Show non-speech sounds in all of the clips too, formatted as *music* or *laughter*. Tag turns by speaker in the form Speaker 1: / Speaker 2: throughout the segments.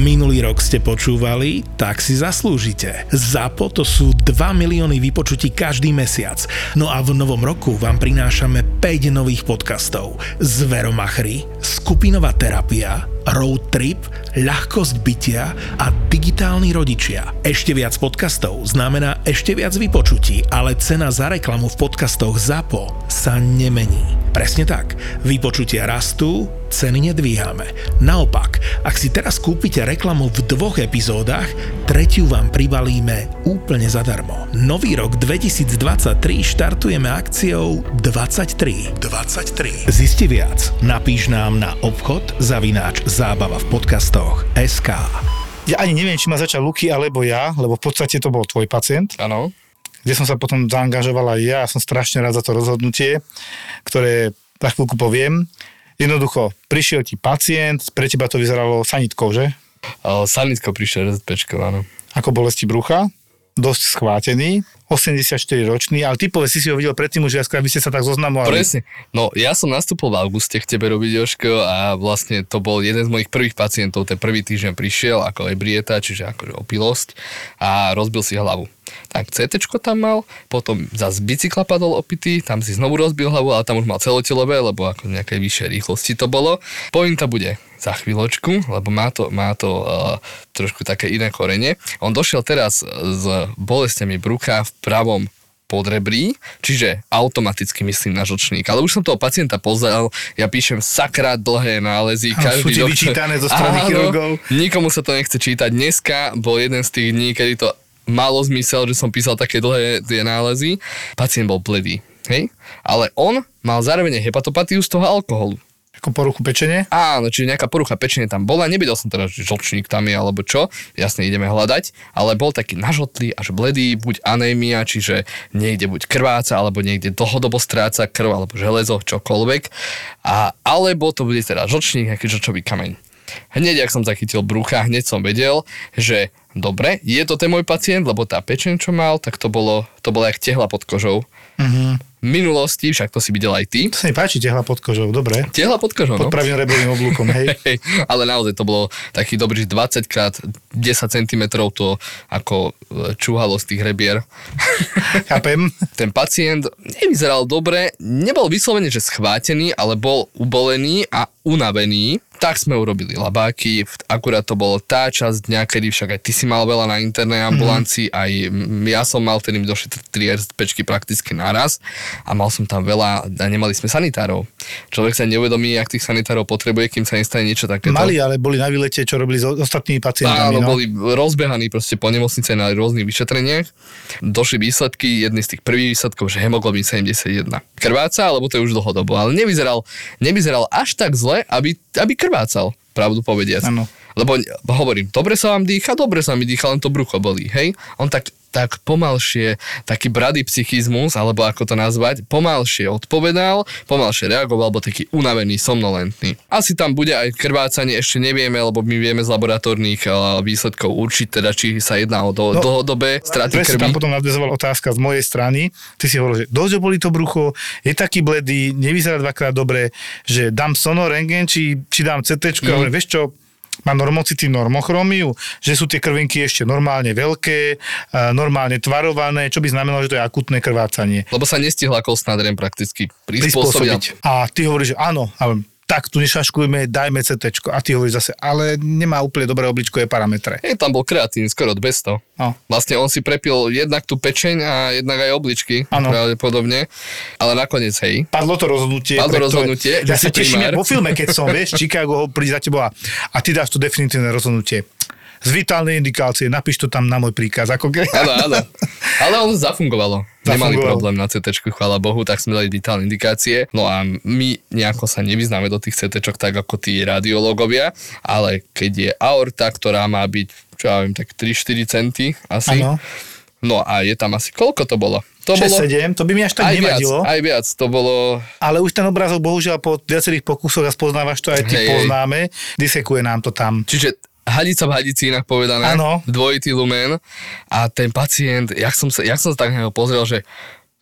Speaker 1: Minulý rok ste počúvali, tak si zaslúžite. ZAPO to sú 2 milióny vypočutí každý mesiac. No a v novom roku vám prinášame 5 nových podcastov. Zveromachry, skupinová terapia, road trip, ľahkosť bytia a digitálni rodičia. Ešte viac podcastov znamená ešte viac vypočutí, ale cena za reklamu v podcastoch ZAPO sa nemení. Presne tak. Vypočutia rastú, ceny nedvíhame. Naopak, ak si teraz kúpite reklamu v dvoch epizódach, tretiu vám pribalíme úplne zadarmo. Nový rok 2023 štartujeme akciou 23. 23. Zisti viac. Napíš nám na obchod zavináč zábava v podcastoch SK.
Speaker 2: Ja ani neviem, či ma začal Luky alebo ja, lebo v podstate to bol tvoj pacient.
Speaker 3: Áno.
Speaker 2: kde som sa potom zaangažoval aj ja som strašne rád za to rozhodnutie, ktoré za chvíľku poviem. Jednoducho, prišiel ti pacient, pre teba to vyzeralo sanitkou, že?
Speaker 3: O, Sanitko prišiel RZPčko, áno.
Speaker 2: Ako bolesti brucha, dosť schvátený, 84 ročný, ale ty povedz, si si ho videl predtým už viackrát, aby ste sa tak zoznamovali.
Speaker 3: Presne. No, ja som nastúpil v auguste k tebe robiť, Joško, a vlastne to bol jeden z mojich prvých pacientov. Ten prvý týždeň prišiel ako ebrieta, čiže akože opilosť a rozbil si hlavu. Tak CT tam mal, potom zase bicykla padol opitý, tam si znovu rozbil hlavu, ale tam už mal celotelové, lebo ako nejakej vyššej rýchlosti to bolo. Pointa bude za chvíľočku, lebo má to, má to uh, trošku také iné korene. On došiel teraz s bolestiami brucha v pravom podrebrí, čiže automaticky myslím na žlčník. Ale už som toho pacienta pozeral, ja píšem sakra dlhé nálezy.
Speaker 2: A sú ti vyčítané zo strany
Speaker 3: Áno,
Speaker 2: chirurgov.
Speaker 3: Nikomu sa to nechce čítať. Dneska bol jeden z tých dní, kedy to malo zmysel, že som písal také dlhé tie nálezy. Pacient bol bledý, hej? Ale on mal zároveň hepatopatiu z toho alkoholu.
Speaker 2: Ako poruchu pečenie.
Speaker 3: Áno, čiže nejaká porucha pečenia tam bola, nevedel som teda, že žlčník tam je alebo čo, jasne ideme hľadať, ale bol taký nažotlý až bledý, buď anémia, čiže niekde buď krváca, alebo niekde dlhodobo stráca krv, alebo železo, čokoľvek, a, alebo to bude teda žlčník, nejaký žlčový kameň. Hneď, ak som zachytil brucha, hneď som vedel, že dobre, je to ten môj pacient, lebo tá pečeň, čo mal, tak to bolo, to bolo jak tehla pod kožou.
Speaker 2: Mhm.
Speaker 3: V minulosti, však to si videl aj ty,
Speaker 2: To sa mi páči, tehla pod kožou, dobre.
Speaker 3: tehla pod kožou,
Speaker 2: Pod
Speaker 3: no.
Speaker 2: pravým rebrovým oblúkom, hej. *laughs*
Speaker 3: Hej, ale naozaj to bolo taký dobrý, že 20 krát 10 cm to ako e, čúhalo z tých rebier. *laughs*
Speaker 2: Chápem.
Speaker 3: Ten pacient nevyzeral dobre, nebol vyslovene, že schvátený, ale bol ubolený a unavený. Tak sme urobili labáky, akurát to bolo tá časť dňa, kedy však aj ty si mal veľa na internej ambulancii, mm. aj ja som mal, mi došli tri RZPčky prakticky naraz a mal som tam veľa, a nemali sme sanitárov. Človek sa neuvedomí, ak tých sanitárov potrebuje, kým sa nestane niečo takéto.
Speaker 2: Mali, ale boli na výlete, čo robili s ostatnými pacientami.
Speaker 3: Áno,
Speaker 2: no.
Speaker 3: boli rozbehaní proste po nemocnice na rôznych vyšetreniach. Došli výsledky, jedný z tých prvých výsledkov, že hemoglobín 71. Krváca, alebo to je už dlhodobo, ale nevyzeral, nevyzeral až tak zle, aby, aby krvácal, pravdu povediac.
Speaker 2: Áno.
Speaker 3: Lebo hovorím, dobre sa vám dýcha, dobre sa mi dýcha, len to brucho bolí, hej? On tak, tak pomalšie, taký brady psychizmus, alebo ako to nazvať, pomalšie odpovedal, pomalšie reagoval, bol taký unavený, somnolentný. Asi tam bude aj krvácanie, ešte nevieme, lebo my vieme z laboratórnych eh, výsledkov určiť, teda či sa jedná o do,
Speaker 2: No,
Speaker 3: dlhodobé straty krvi.
Speaker 2: tam potom nadvezovala otázka z mojej strany. Ty si hovoril, že dosť boli to brucho, je taký bledý, nevyzerá dvakrát dobre, že dám sono, rengen, či, či dám CT, mm. ale vieš čo, má normocity, normochromiu, že sú tie krvinky ešte normálne veľké, a normálne tvarované, čo by znamenalo, že to je akutné krvácanie.
Speaker 3: Lebo sa nestihla kostná dreň prakticky prispôsobiť.
Speaker 2: prispôsobiť. A ty hovoríš, že áno, ale tak tu nešaškujme, dajme CT. A ty hovoríš zase, ale nemá úplne dobré obličkové parametre.
Speaker 3: Hej, tam bol kreatín skoro 200.
Speaker 2: No.
Speaker 3: Vlastne on si prepil jednak tú pečeň a jednak aj obličky,
Speaker 2: Áno.
Speaker 3: pravdepodobne. Ale nakoniec, hej,
Speaker 2: Padlo to rozhodnutie.
Speaker 3: Padlo rozhodnutie,
Speaker 2: Ja sa teším, vo filme, keď som, vieš, Chicago príde za tebou a, a ty dáš to definitívne rozhodnutie. Z vitálnej indikácie, napíš to tam na môj príkaz. Ako.
Speaker 3: Áno, áno. *laughs* Ale on zafungovalo. Nemali problém na CT, chvála Bohu, tak sme dali digitálne indikácie. No a my nejako sa nevyznáme do tých CT, tak ako tí radiológovia, ale keď je aorta, ktorá má byť, čo ja viem, tak 3-4 centy asi.
Speaker 2: Áno.
Speaker 3: No a je tam asi, koľko to bolo? To
Speaker 2: 6-7, to by mi až tak
Speaker 3: aj viac,
Speaker 2: nevadilo.
Speaker 3: aj viac, to bolo
Speaker 2: Ale už ten obrazok, bohužiaľ, po viacerých pokusoch a spoznávaš to aj ty
Speaker 3: Hej.
Speaker 2: poznáme, disekuje nám to tam.
Speaker 3: Čiže hadica v hadici inak povedané,
Speaker 2: Áno.
Speaker 3: dvojitý lumen a ten pacient, jak som sa, jak som sa tak na neho pozrel, že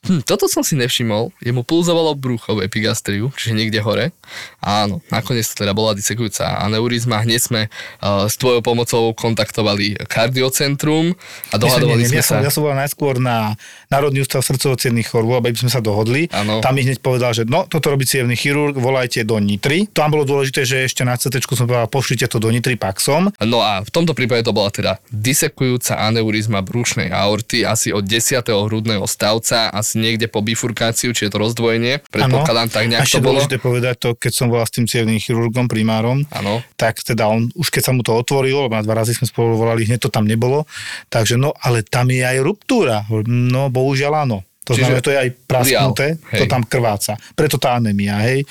Speaker 3: Hm, toto som si nevšimol. Jemu pulzovalo brucho v epigastriu, čiže niekde hore. Áno, nakoniec to teda bola disekujúca aneurizma. Hneď sme uh, s tvojou pomocou kontaktovali kardiocentrum a dohadovali
Speaker 2: nie, nie,
Speaker 3: sme
Speaker 2: ja
Speaker 3: sa.
Speaker 2: Som, ja som bol najskôr na Národný ústav srdcovo chorôb, aby sme sa dohodli.
Speaker 3: Áno.
Speaker 2: Tam mi hneď povedal, že no, toto robí cievný chirurg, volajte do Nitry. Tam bolo dôležité, že ešte na CT som povedal, pošlite to do Nitry Paxom.
Speaker 3: No a v tomto prípade to bola teda disekujúca aneurizma brušnej aorty asi od 10. hrudného stavca, asi niekde po bifurkáciu, či je to rozdvojenie. Predpokladám, tak
Speaker 2: A
Speaker 3: nejak
Speaker 2: ešte
Speaker 3: to bolo.
Speaker 2: dôležité povedať to, keď som volal s tým cievným chirurgom, primárom,
Speaker 3: Áno.
Speaker 2: tak teda on, už keď sa mu to otvorilo, lebo na dva razy sme spolu volali, hneď to tam nebolo, takže no, ale tam je aj ruptúra. No, bohužiaľ áno. To
Speaker 3: Čiže
Speaker 2: znamená, to je aj prasknuté,
Speaker 3: Rial,
Speaker 2: to tam krváca. Preto tá anémia, hej.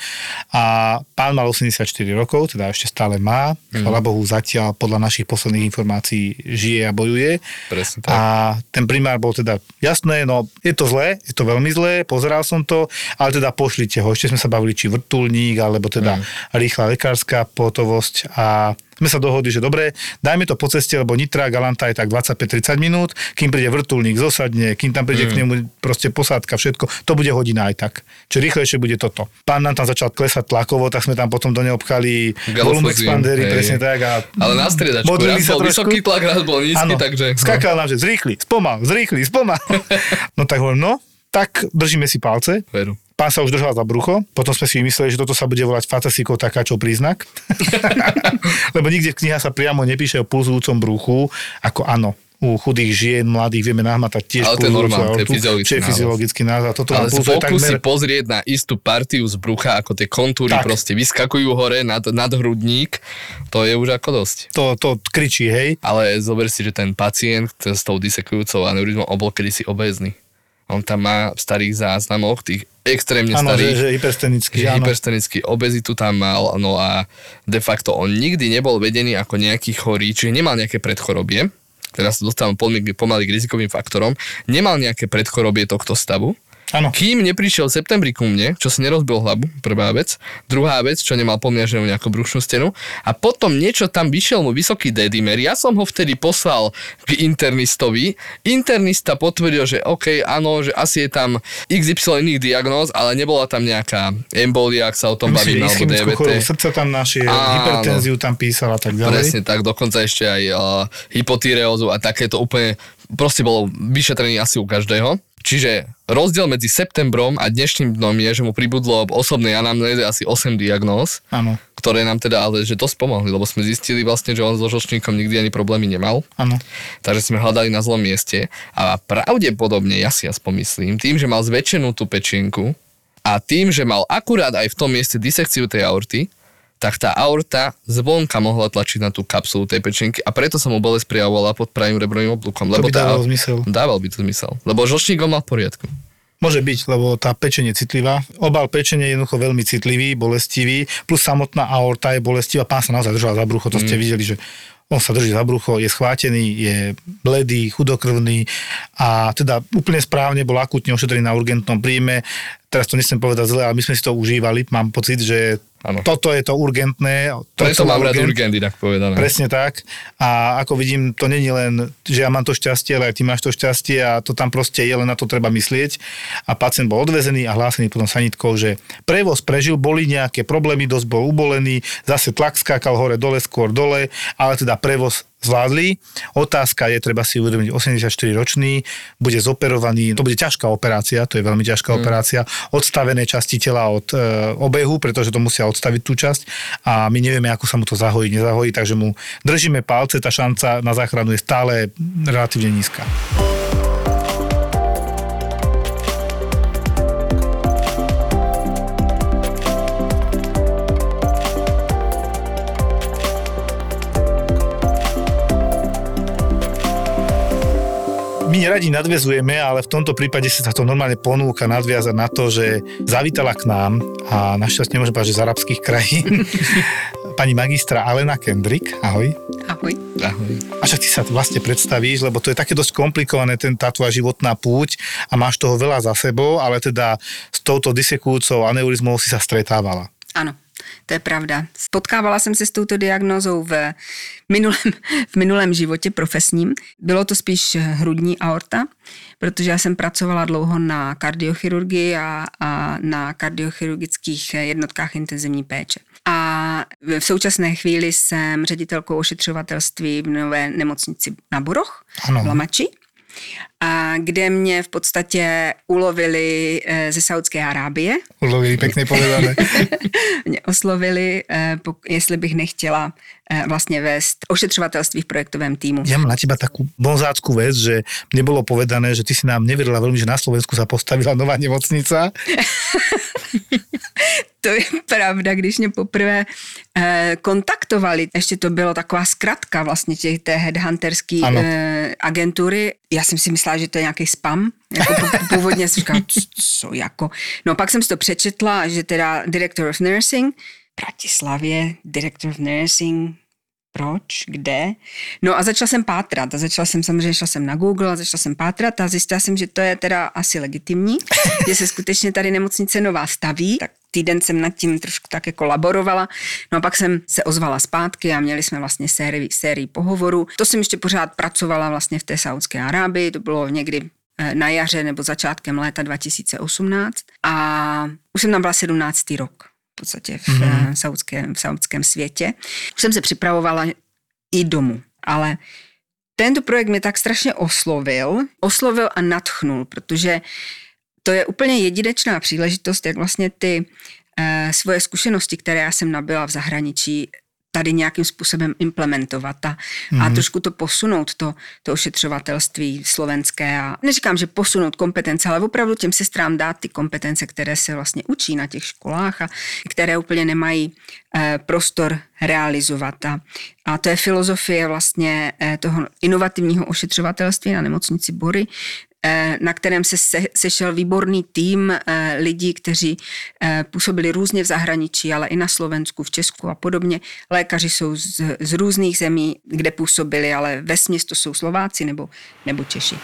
Speaker 2: A pán mal 84 rokov, teda ešte stále má.
Speaker 3: Mhm.
Speaker 2: Chvala Bohu, zatiaľ podľa našich posledných informácií žije a bojuje.
Speaker 3: Presne tak.
Speaker 2: A ten primár bol teda, jasné, no je to zlé, je to veľmi zlé, pozeral som to, ale teda pošlite ho. Ešte sme sa bavili, či vrtulník, alebo teda
Speaker 3: Mm.
Speaker 2: rýchla lekárska pohotovosť a sme sa dohodli, že dobre, dajme to po ceste, lebo Nitra Galanta je tak 25-30 minút, kým príde vrtulník, zosadne, kým tam príde
Speaker 3: Mm.
Speaker 2: k nemu proste posádka, všetko, to bude hodina aj tak. Čiže rýchlejšie bude toto. Pán nám tam začal klesať tlakovo, tak sme tam potom do neho obchali volume
Speaker 3: Galofozín,
Speaker 2: expandery,
Speaker 3: hej.
Speaker 2: presne tak. A
Speaker 3: Ale na striedačku, raz
Speaker 2: sa
Speaker 3: bol
Speaker 2: trošku.
Speaker 3: vysoký tlak, raz bol nízky,
Speaker 2: Áno,
Speaker 3: takže... no.
Speaker 2: skakal nám, že zrýchli, spomal, zrýchli, spomal. *laughs* no tak hovorím, no, tak držíme si palce.
Speaker 3: Veru.
Speaker 2: Pán sa už držal za brucho, potom sme si vymysleli, že toto sa bude volať fatasíkov takáčov príznak. *laughs* Lebo nikde v knihách sa priamo nepíše o pulzujúcom bruchu, ako áno, u chudých žien, mladých vieme nahmatať tiež
Speaker 3: Ale to je normálne, to je fyziologický
Speaker 2: je fyziologický názor. Toto
Speaker 3: Ale z
Speaker 2: pulzuje
Speaker 3: boku si
Speaker 2: takmer...
Speaker 3: pozrieť na istú partiu z brucha, ako tie kontúry
Speaker 2: Tak.
Speaker 3: proste vyskakujú hore nad, nad hrudník, to je už ako dosť.
Speaker 2: To, to kričí, hej.
Speaker 3: Ale zober si, že ten pacient s tou disekujúcou aneurizmou bol kedysi obézny. On tam má v starých záznamoch, tých extrémne
Speaker 2: že,
Speaker 3: starých,
Speaker 2: že hyperstenický,
Speaker 3: že
Speaker 2: áno.
Speaker 3: hyperstenický obezitu tam mal, no a de facto on nikdy nebol vedený ako nejaký chorý, čiže nemal nejaké predchorobie, teraz sa dostávam pomaly k rizikovým faktorom, nemal nejaké predchorobie tohto stavu,
Speaker 2: Áno.
Speaker 3: kým neprišiel v septembri ku mne, čo si nerozbil hlavu, prvá vec. Druhá vec, čo nemal pomieženú nejakú brušnú stenu. A potom niečo tam vyšiel mu vysoký dedimer. Ja som ho vtedy poslal k internistovi. Internista potvrdil, že OK, áno, že asi je tam XY iných diagnóz, ale nebola tam nejaká embolia, ak sa o tom bavíme, alebo DVT.
Speaker 2: srdca tam našiel,
Speaker 3: Áno.
Speaker 2: hypertenziu tam písal a tak ďalej.
Speaker 3: Presne tak, dokonca ešte aj uh, hypotyreózu a takéto úplne, proste bolo vyšetrený asi u každého. Čiže rozdiel medzi septembrom a dnešným dnom je, že mu pribudlo osobnej anamnéze asi 8 diagnóz,
Speaker 2: Áno,
Speaker 3: ktoré nám teda ale že dosť pomohli, lebo sme zistili vlastne, že on so žlčníkom nikdy ani problémy nemal.
Speaker 2: áno.
Speaker 3: Takže sme hľadali na zlom mieste a pravdepodobne, ja si aspoň myslím, tým, že mal zväčšenú tú pečienku a tým, že mal akurát aj v tom mieste disekciu tej aorty, tak tá aorta zvonka mohla tlačiť na tú kapsulu tej pečenky a preto sa mu bolesť prijavovala pod pravým rebrovým oblúkom.
Speaker 2: To by
Speaker 3: tá-
Speaker 2: dávalo zmysel.
Speaker 3: Dával by to zmysel. Lebo žlčník mal v poriadku.
Speaker 2: Môže byť, lebo tá pečenie je citlivá. Obal pečenie je jednoducho veľmi citlivý, bolestivý, plus samotná aorta je bolestivá. Pán sa naozaj držal za brucho, to ste
Speaker 3: Mm.
Speaker 2: videli, že on sa drží za brucho, je schvátený, je bledý, chudokrvný a teda úplne správne bol akutne ošetrený na urgentnom príjme. Teraz to nesem povedať zle, ale my sme si to užívali. Mám pocit, že
Speaker 3: Áno.
Speaker 2: toto je to urgentné. To
Speaker 3: Preto mám rád
Speaker 2: urgent,
Speaker 3: inak povedané.
Speaker 2: Presne tak. A ako vidím, to není len, že ja mám to šťastie, ale aj ty máš to šťastie a to tam proste je, len na to treba myslieť. A pacient bol odvezený a hlásený potom sanitkou, že prevoz prežil, boli nejaké problémy, dosť bol ubolený, zase tlak skákal hore, dole, skôr dole, ale teda prevoz zvládli. Otázka je, treba si uvedomiť, 84 ročný, bude zoperovaný, to bude ťažká operácia, to je veľmi ťažká
Speaker 3: Mm.
Speaker 2: operácia, odstavené časti tela od e, obehu, pretože to musia odstaviť tú časť a my nevieme, ako sa mu to zahojí, nezahojí, takže mu držíme palce, tá šanca na záchranu je stále relatívne nízka. My neradi nadvezujeme, ale v tomto prípade sa to normálne ponúka nadviazať na to, že zavítala k nám a našťastie nemôžem povedať, že z arabských krajín *laughs* pani magistra Alena Kendrick. Ahoj.
Speaker 4: Ahoj.
Speaker 3: Ahoj.
Speaker 2: A však ty sa vlastne predstavíš, lebo to je také dosť komplikované, ten, tá tvoja životná púť a máš toho veľa za sebou, ale teda s touto disekujúcou aneurizmou si sa stretávala.
Speaker 4: Áno. To je pravda. Potkávala jsem se s touto diagnózou v minulém, v minulém životě profesním. Bylo to spíš hrudní aorta, protože já jsem pracovala dlouho na kardiochirurgii a, a na kardiochirurgických jednotkách intenzivní péče. A v současné chvíli jsem ředitelkou ošetřovatelství v nové nemocnici na Boroch, ano. v Lamači a kde mě v podstatě ulovili eh, ze Saudské Arábie.
Speaker 2: Ulovili, pekne povedané. *laughs*
Speaker 4: mě oslovili, eh, jestli bych nechtěla eh, vlastně vést ošetřovatelství v projektovém týmu.
Speaker 2: Ja mám na teba takú bonzácku vec, že mne bolo povedané, že ty si nám neverila veľmi, že na Slovensku sa postavila nová nemocnica. *laughs*
Speaker 4: to je pravda, když mě poprvé eh, kontaktovali, ještě to bylo taková zkratka vlastně těch, té headhunterské eh, agentury. Já jsem si myslela, že to je nějaký spam. Jako *laughs* původně jsem říkala, co jako. No pak jsem si to přečetla, že teda Director of Nursing, Bratislavě, Director of Nursing, proč, kde. No a začala jsem pátrat a začala jsem samozřejmě, šla jsem na Google a začala jsem pátrat a zjistila jsem, že to je teda asi legitimní, *laughs* že se skutečně tady nemocnice nová staví, tak týden jsem nad tím trošku tak jako laborovala. No a pak jsem se ozvala zpátky a měli jsme vlastně sérii, sérii pohovorů. To jsem ještě pořád pracovala vlastně v té Saudské Arábii, to bylo někdy eh, na jaře nebo začátkem léta 2018 a už jsem tam byla 17. rok podstatě v, mm-hmm. saudském, v saudském světě. Už jsem se připravovala i domů, ale tento projekt mě tak strašně oslovil, oslovil a natchnul, protože to je úplně jedinečná příležitost, jak vlastně ty eh, svoje zkušenosti, které já jsem nabila v zahraničí, tady nějakým způsobem implementovat a, mm-hmm. a mhm. trošku to posunout, to, to ošetřovatelství slovenské. A neříkám, že posunout kompetence, ale opravdu těm sestrám dát ty kompetence, které se vlastně učí na těch školách a které úplně nemají eh, prostor realizovat. A, a to je filozofie vlastně eh, toho inovativního ošetřovatelství na nemocnici Bory, na kterém se sešel výborný tým eh, lidí, kteří eh, působili různě v zahraničí, ale i na Slovensku, v Česku a podobně. Lékaři jsou z, z různých zemí, kde působili, ale ve to jsou Slováci nebo, nebo Češi.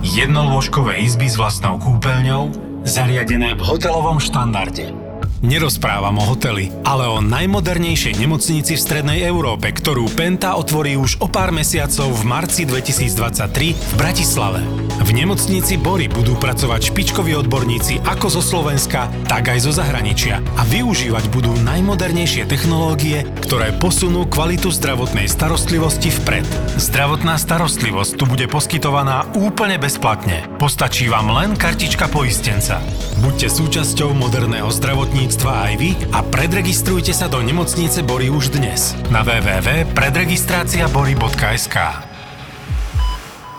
Speaker 5: Jednolôžkové izby s vlastnou kúpeľňou, zariadené v hotelovom štandarde Nerozprávam o hoteli, ale o najmodernejšej nemocnici v Strednej Európe, ktorú Penta otvorí už o pár mesiacov v marci 2023 v Bratislave. V nemocnici Bory budú pracovať špičkoví odborníci ako zo Slovenska, tak aj zo zahraničia a využívať budú najmodernejšie technológie, ktoré posunú kvalitu zdravotnej starostlivosti vpred. Zdravotná starostlivosť tu bude poskytovaná úplne bezplatne. Postačí vám len kartička poistenca. Buďte súčasťou moderného zdravotníctva zdravotníctva aj vy a predregistrujte sa do nemocnice Bory už dnes na www.predregistraciabory.sk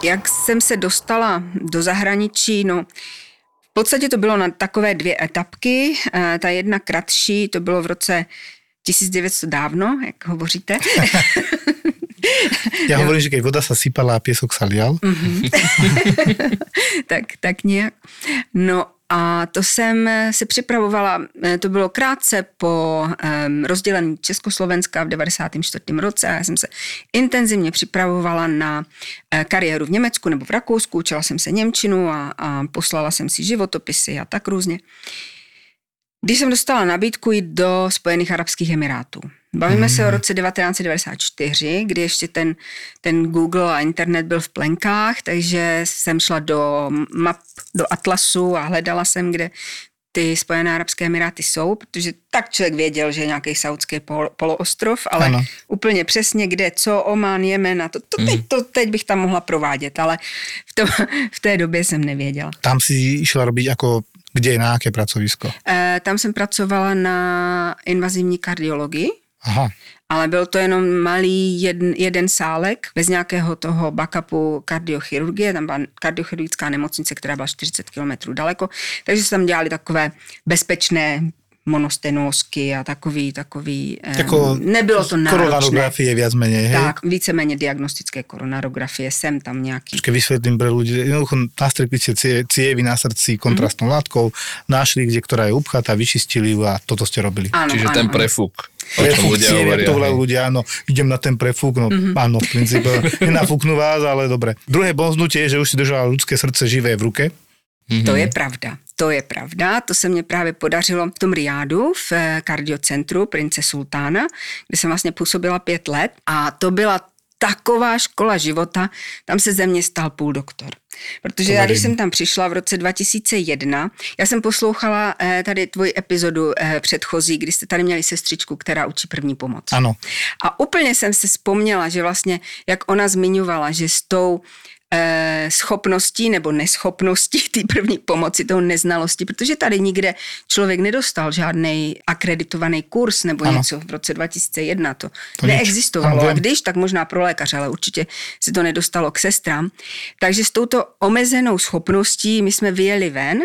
Speaker 4: Jak jsem se dostala do zahraničí, no v podstatě to bylo na takové dvě etapky. Eh, ta jedna kratší, to bylo v roce 1900 dávno, jak hovoříte. *laughs*
Speaker 2: Ja no. hovorím, že keď voda sa sypala a piesok sa lial. Mm-hmm. *laughs*
Speaker 4: tak, tak nějak. No a to jsem se připravovala, eh, to bylo krátce po um, rozdělení Československa v 94. roce a já jsem se intenzivně připravovala na uh, kariéru v Německu nebo v Rakousku, učila jsem se Němčinu a, a poslala jsem si životopisy a tak různě. Když jsem dostala nabídku jít do Spojených Arabských Emirátů. Bavíme hmm. se o mhm. roce 1994, kdy ještě ten, ten Google a internet byl v plenkách, takže jsem šla do map, do Atlasu a hledala jsem, kde ty Spojené Arabské Emiráty jsou, protože tak člověk věděl, že je nějaký saudský pol, poloostrov, ale ano. úplně přesně kde, co, Oman, Jemen a to, to, teď, hmm. to teď bych tam mohla provádět, ale v, to, v té době jsem nevěděla.
Speaker 2: Tam si šla robiť jako kde, na jaké pracovisko?
Speaker 4: E, tam jsem pracovala na invazivní kardiologii Aha. Ale byl to jenom malý jeden, jeden sálek bez nějakého toho backupu kardiochirurgie, tam byla kardiochirurgická nemocnice, která byla 40 km daleko, takže se tam dělali takové bezpečné monostenózky a takový, takový, jako nebylo to náročné.
Speaker 2: Koronarografie viac menej, hej?
Speaker 4: Tak, víceméně diagnostické koronarografie, sem tam nějaký.
Speaker 2: Počkej, vysvetlím pre ľudí, jednoducho nastrepli ste cievy na srdci kontrastnou mm-hmm. látkou, našli, kde ktorá je upchatá, vyčistili ju a toto ste robili.
Speaker 3: Áno, Čiže áno, ten prefúk.
Speaker 2: Prefúk cievy, to volajú ľudia, áno, idem na ten prefúk, no mm-hmm. áno, v princípe, *laughs* nenafúknú vás, ale dobre. Druhé bonznutie je, že už si držala ľudské srdce živé v ruke.
Speaker 4: Mm-hmm. To je pravda. to je pravda, to se mně právě podařilo v tom Riádu, v eh, kardiocentru Prince Sultána, kde jsem vlastně působila pět let a to byla taková škola života, tam se ze mě stal půl doktor. Protože já, když jsem tam přišla v roce 2001, já jsem poslouchala eh, tady tvoji epizodu eh, předchozí, kdy jste tady měli sestřičku, která učí první pomoc.
Speaker 2: Ano.
Speaker 4: A úplně jsem se vzpomněla, že vlastně, jak ona zmiňovala, že s tou schopností nebo neschopností *laughs* té první pomoci, toho neznalosti, protože tady nikde člověk nedostal žádný akreditovaný kurz nebo ano. něco v roce 2001, to, to neexistovalo. A když, tak možná pro lékaře, ale určitě se to nedostalo k sestrám. Takže s touto omezenou schopností my jsme vyjeli ven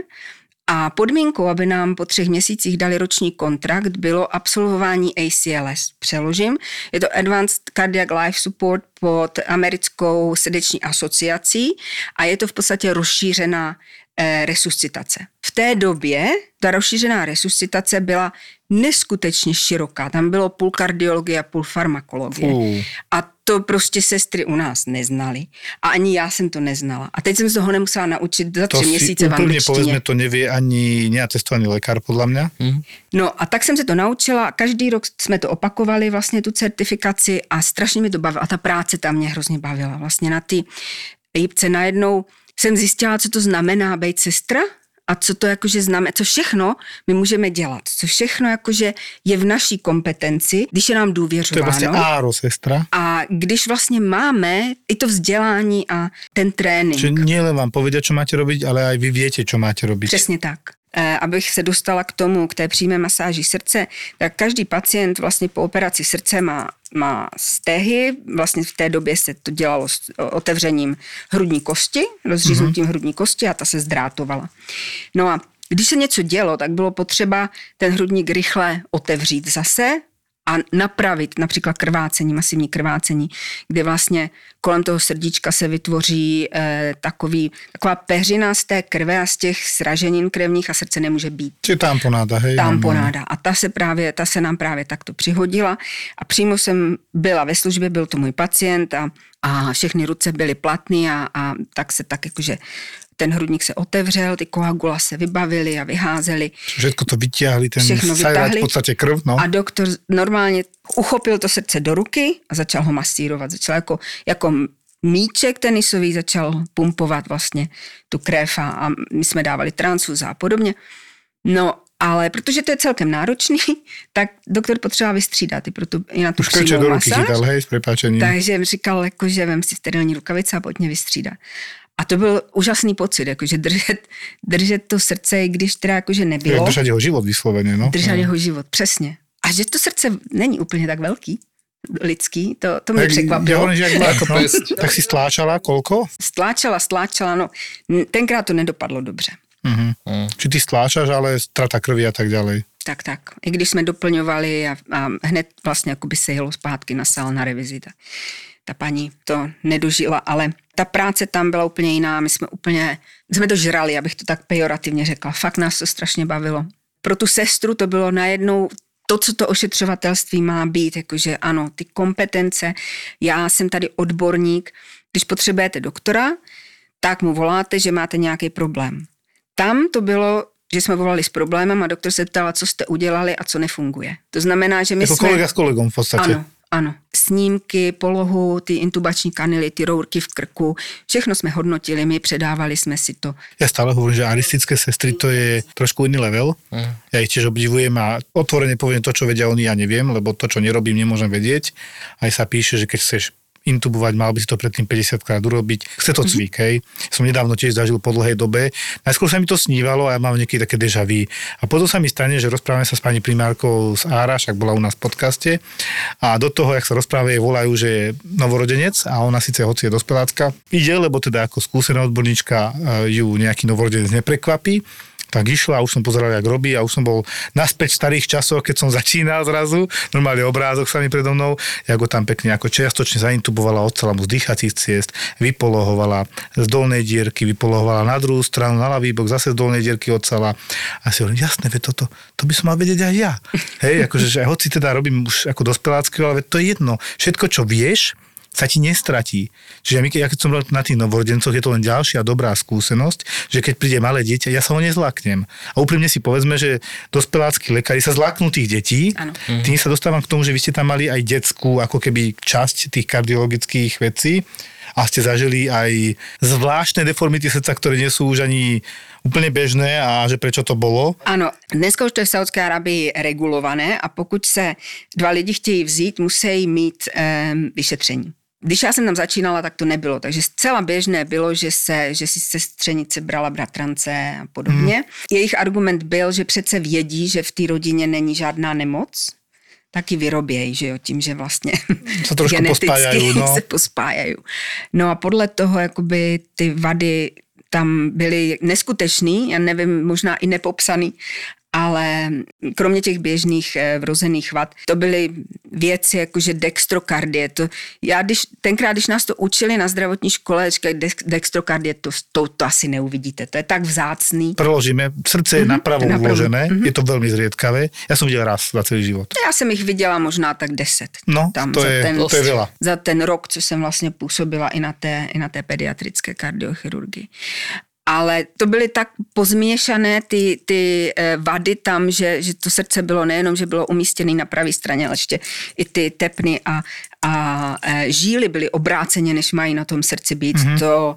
Speaker 4: a podmínkou, aby nám po třech měsících dali roční kontrakt, bylo absolvování ACLS. Přeložím. Je to Advanced Cardiac Life Support pod americkou srdeční asociací a je to v podstatě rozšířená resuscitace. V té době ta rozšířená resuscitace byla neskutečně široká. Tam bylo půl kardiologie a půl farmakologie. Uh. A to prostě sestry u nás neznali. A ani já jsem to neznala. A teď jsem z toho nemusela naučit za tři měsíce v angličtině.
Speaker 2: povedzme, to neví ani neatestovaný lékař, podle mě. Mm.
Speaker 4: No a tak jsem se to naučila. Každý rok jsme to opakovali, vlastně tu certifikaci a strašně mi to bavilo. A ta práce tam mě hrozně bavila. Vlastně na ty jípce najednou jsem zjistila, co to znamená být sestra a co to jakože známe, co všechno my můžeme dělat, co všechno jakože je v naší kompetenci, když je nám důvěřováno.
Speaker 2: To je vlastně áro, sestra.
Speaker 4: A když vlastně máme i to vzdělání a ten trénink.
Speaker 2: Čiže nielen vám povedia, čo máte robiť, ale aj vy viete, čo máte robiť.
Speaker 4: Přesně tak. E, abych se dostala k tomu, k té přímé masáži srdce, tak každý pacient vlastně po operaci srdce má, má stehy, vlastně v té době se to dělalo s otevřením hrudní kosti, rozříznutím mm-hmm. hrudní kosti a ta se zdrátovala. No a když se něco dělo, tak bylo potřeba ten hrudník rychle otevřít zase, a napravit například krvácení, masivní krvácení, kde vlastně kolem toho srdíčka se vytvoří eh, takový, taková peřina z té krve a z těch sraženin krevních a srdce nemůže být.
Speaker 2: Či tamponáda, hej?
Speaker 4: Tamponáda. A ta se, právě, ta se nám právě takto přihodila a přímo jsem byla ve službě, byl to můj pacient a, a všechny ruce byly platné a, a tak se tak jakože ten hrudník se otevřel, ty koagula se vybavily a vyházely.
Speaker 2: Všechno to vyťahli, ten Všechno vytáhli. v podstatě krv. No.
Speaker 4: A doktor normálně uchopil to srdce do ruky a začal ho masírovat. Začal jako, jako míček tenisový, začal pumpovat vlastně tu krev a, a my jsme dávali transfuza a podobně. No ale protože to je celkem náročný, *laughs* tak doktor potřeba vystřídat i, proto, i na tu Už do ruky
Speaker 2: masáž. Dal, hej, s
Speaker 4: Takže říkal, jako, že vem si sterilní rukavice a pojď mě vystřídat. A to byl úžasný pocit, jakože držet, držet to srdce, i když teda jakože nebylo.
Speaker 2: Držet jeho život vysloveně, no.
Speaker 4: Držet no. jeho život, přesně. A že to srdce není úplně tak velký, lidský, to, to mě tak, překvapilo.
Speaker 2: Jak jako no, tak si stláčala kolko?
Speaker 4: Stláčala, stláčala, no tenkrát to nedopadlo dobře.
Speaker 2: Uh. Či ty stláčaš, ale strata krvi a tak dále.
Speaker 4: Tak, tak. I když jsme doplňovali a, a hned vlastně jakoby se jelo zpátky na sál na revizi, tak ta paní to nedožila, ale ta práce tam byla úplně jiná, my jsme úplně, jsme to žrali, abych to tak pejorativně řekla. Fakt nás to strašně bavilo. Pro tu sestru to bylo najednou to, co to ošetřovatelství má být, jakože ano, ty kompetence, já jsem tady odborník, když potřebujete doktora, tak mu voláte, že máte nějaký problém. Tam to bylo, že jsme volali s problémem a doktor se ptal, co jste udělali a co nefunguje. To znamená, že my
Speaker 2: jako
Speaker 4: jsme...
Speaker 2: kolega s kolegou v podstatě.
Speaker 4: Ano, ano, snímky, polohu, ty intubační kanily, ty rourky v krku, všechno jsme hodnotili, my předávali jsme si to.
Speaker 2: Já stále hovorím, že aristické sestry to je trošku jiný level. Mm. Ja ich tiež obdivujem a otvorene poviem to, čo vedia oni, ja neviem, lebo to, čo nerobím, nemôžem vedieť. Aj sa píše, že keď chceš intubovať, mal by si to predtým 50 krát urobiť. Chce to mhm. cvik, hej. Som nedávno tiež zažil po dlhej dobe. Najskôr sa mi to snívalo a ja mám niekedy také deja vu. A potom sa mi stane, že rozprávame sa s pani primárkou z Ára, však bola u nás v podcaste. A do toho, jak sa rozprávajú, volajú, že je novorodenec a ona síce hoci je dospelácka, ide, lebo teda ako skúsená odborníčka e, ju nejaký novorodenec neprekvapí tak išla už som pozeral, jak robí a už som bol naspäť v starých časoch, keď som *laughs* začínal zrazu, normálne obrázok sa mi predo mnou, jak ho tam pekne ako čiastočne zaintubovala, odcela mu z dýchacích ciest, vypolohovala z dolnej dierky, vypolohovala na druhú stranu, na ľavý bok, zase z dolnej dierky odcela. A si hovorím, jasné, toto, to by som mal vedieť aj ja. *laughs* Hej, akože, že hoci teda robím už ako dospelácky, ale to je jedno. Všetko, čo vieš, sa ti nestratí. Čiže my, ja keď som na tých novorodencoch, je to len ďalšia dobrá skúsenosť, že keď príde malé dieťa, ja sa ho nezlaknem. A úprimne si povedzme, že dospelácky lekári sa zlaknú tých detí.
Speaker 4: Áno.
Speaker 2: Tým sa dostávam k tomu, že vy ste tam mali aj detskú, ako keby časť tých kardiologických vecí a ste zažili aj zvláštne deformity srdca, ktoré nie sú už ani úplne bežné a že prečo to bolo?
Speaker 4: Ano, dneska už to je v Saudské Arabii regulované a pokud se dva lidi chtějí vzít, musí mít um, vyšetření. Když já jsem tam začínala, tak to nebylo, takže zcela běžné bylo, že, se, že si sestřenice brala bratrance a podobně. Hmm. Jejich argument byl, že přece vědí, že v té rodině není žádná nemoc, taky vyrobějí, že jo, tím, že vlastně
Speaker 2: se trošku pospájají, *laughs* no.
Speaker 4: se pospájají. No a podle toho, jakoby ty vady tam byly neskutečný, já nevím, možná i nepopsaný, ale kromě těch běžných eh, vrozených vad, to byly věci jakože dextrokardie. To, já když, tenkrát, když nás to učili na zdravotní škole, říkali dextrokardie, to, to, to asi neuvidíte, to je tak vzácný.
Speaker 2: Proložíme, srdce je mm-hmm, napravo uložené, mm-hmm. je to velmi zriedkavé. Já jsem viděl raz za celý život.
Speaker 4: Já jsem jich viděla možná tak deset.
Speaker 2: No, tam to, za je, ten, to je veľa.
Speaker 4: Za ten rok, co jsem vlastně působila i na té, i na té pediatrické kardiochirurgii ale to byly tak pozměšané ty, ty eh, vady tam, že, že to srdce bylo nejenom, že bylo umístěné na pravé straně, ale ještě i ty tepny a, a eh, žíly byly obráceně, než mají na tom srdci být. Mm-hmm. To,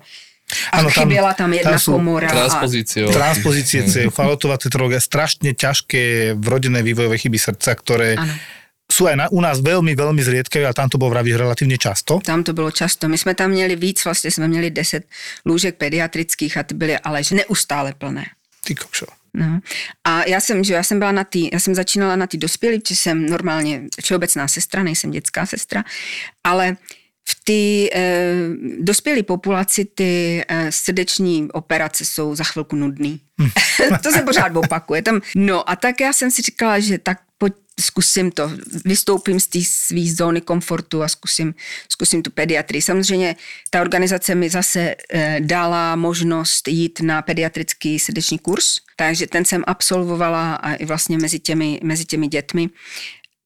Speaker 4: a ano, chyběla tam, tam jedna tam komora.
Speaker 3: Transpozície.
Speaker 2: A... Transpozície, falotová tetrológia, strašne ťažké vrodené vývojové chyby srdca, ktoré ano sú aj na, u nás veľmi, veľmi zriedkavé a tam to bolo vraví relatívne často.
Speaker 4: Tam to bylo často. My jsme tam měli víc, vlastně jsme měli 10 lůžek pediatrických a ty byly ale neustále plné.
Speaker 2: Ty kokšo.
Speaker 4: No. A já jsem, že já jsem byla na tý, já jsem začínala na ty dospělí, protože jsem normálně všeobecná sestra, nejsem dětská sestra, ale v té e, dospělé populaci ty e, srdeční operace jsou za chvilku nudný. Hm. *laughs* to se pořád opakuje. Tam, no a tak já jsem si říkala, že tak pojď zkusím to, vystoupím z té své zóny komfortu a zkusím, zkusím tu pediatrii. Samozřejmě ta organizace mi zase e, dala možnost jít na pediatrický srdeční kurz, takže ten jsem absolvovala a i vlastně mezi těmi, mezi těmi dětmi.